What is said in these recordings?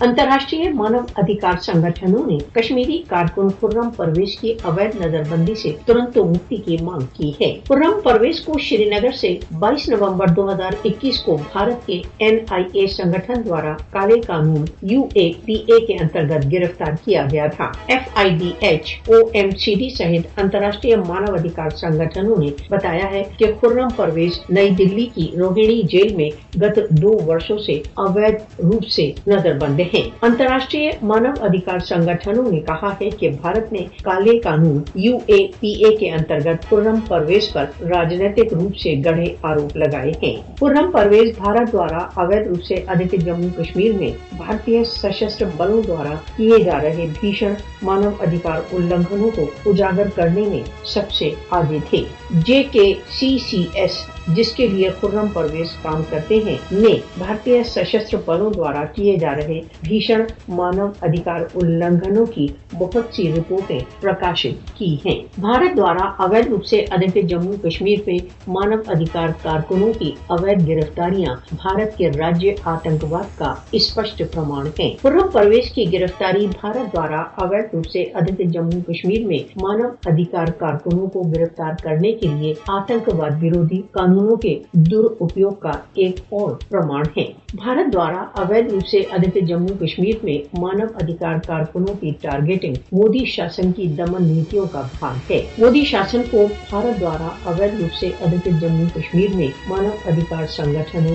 انتراشٹری مانو ادھیکار سنگھنوں نے کشمیری کارکن خورم پرویز کی اویدھ نظر بندی سے ترنت مکتی کی مانگ کی ہے پورم پرویش کو شری نگر سے بائیس نومبر دو ہزار اکیس کو بھارت کے ایم آئی اے سنگھن دوارا کالے قانون یو اے پی اے کے انترگت گرفتار کیا گیا تھا F I D H O M C D سہت اتر راشٹری مانو ادیکار سنگھنوں نے بتایا ہے کہ خورم پرویز نئی دلّی کی روہنی جیل میں گت دو وشوں سے اویدھ روپ سے نظر بند ہے ہیں۔ انتراشٹریہ مانو ادھیکار سنگٹھنوں نے کہا ہے کہ بھارت نے کالے قانون یو اے پی اے کے انترگت پورم پرویز پر راجنیتک روپ سے گڑھے آروپ لگائے ہیں۔ پورنم پرویز بھارت دوارا اویدھ روپ سے ادھک جموں کشمیر میں بھارتی سشست بلوں دوارا کیے جا رہے بھیشن مانو ادھیکار النگھنوں کو اجاگر کرنے میں سب سے آگے تھے۔ جے کے سی سی ایس جس کے لیے خرم پرویز کام کرتے ہیں، نے بھارتی سشستر بلوں دوارا کیے جا رہے بھیشن مانو ادھیکار النگھنوں کی بہت سی رپورٹیں پرکاشت کی ہیں۔ بھارت دوارا اوید روپ سے ادھک جموں کشمیر میں مانو ادھیکار کارکنوں کی اوید گرفتاریاں بھارت کے راجیہ آتنکواد کا اسپشٹ پرمان ہے خرم پرویز کی گرفتاری بھارت دوارا اوید روپ سے ادھک جموں کشمیر میں مانو ادھیکار کارکنوں کو گرفتار کرنے کے لیے آتنکواد وروی قانون قانونوں کے درپیوگ کا ایک اور پرماڑ ہے بھارت دوارا اوید روپ سے ادھک جموں کشمیر میں مانو ادھکار کارکنوں کی ٹارگیٹنگ مودی شاسن کی دمن نیتوں کا بھاگ ہے۔ مودی شاسن کو بھارت دوارا اوید روپ سے ادھک جموں کشمیر میں مانو ادھکار سنگٹھنوں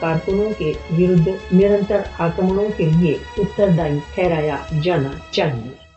کارکنوں کے ورد نرنتر آکمنوں کے لیے اتردائی ٹھہرایا جانا چاہیے۔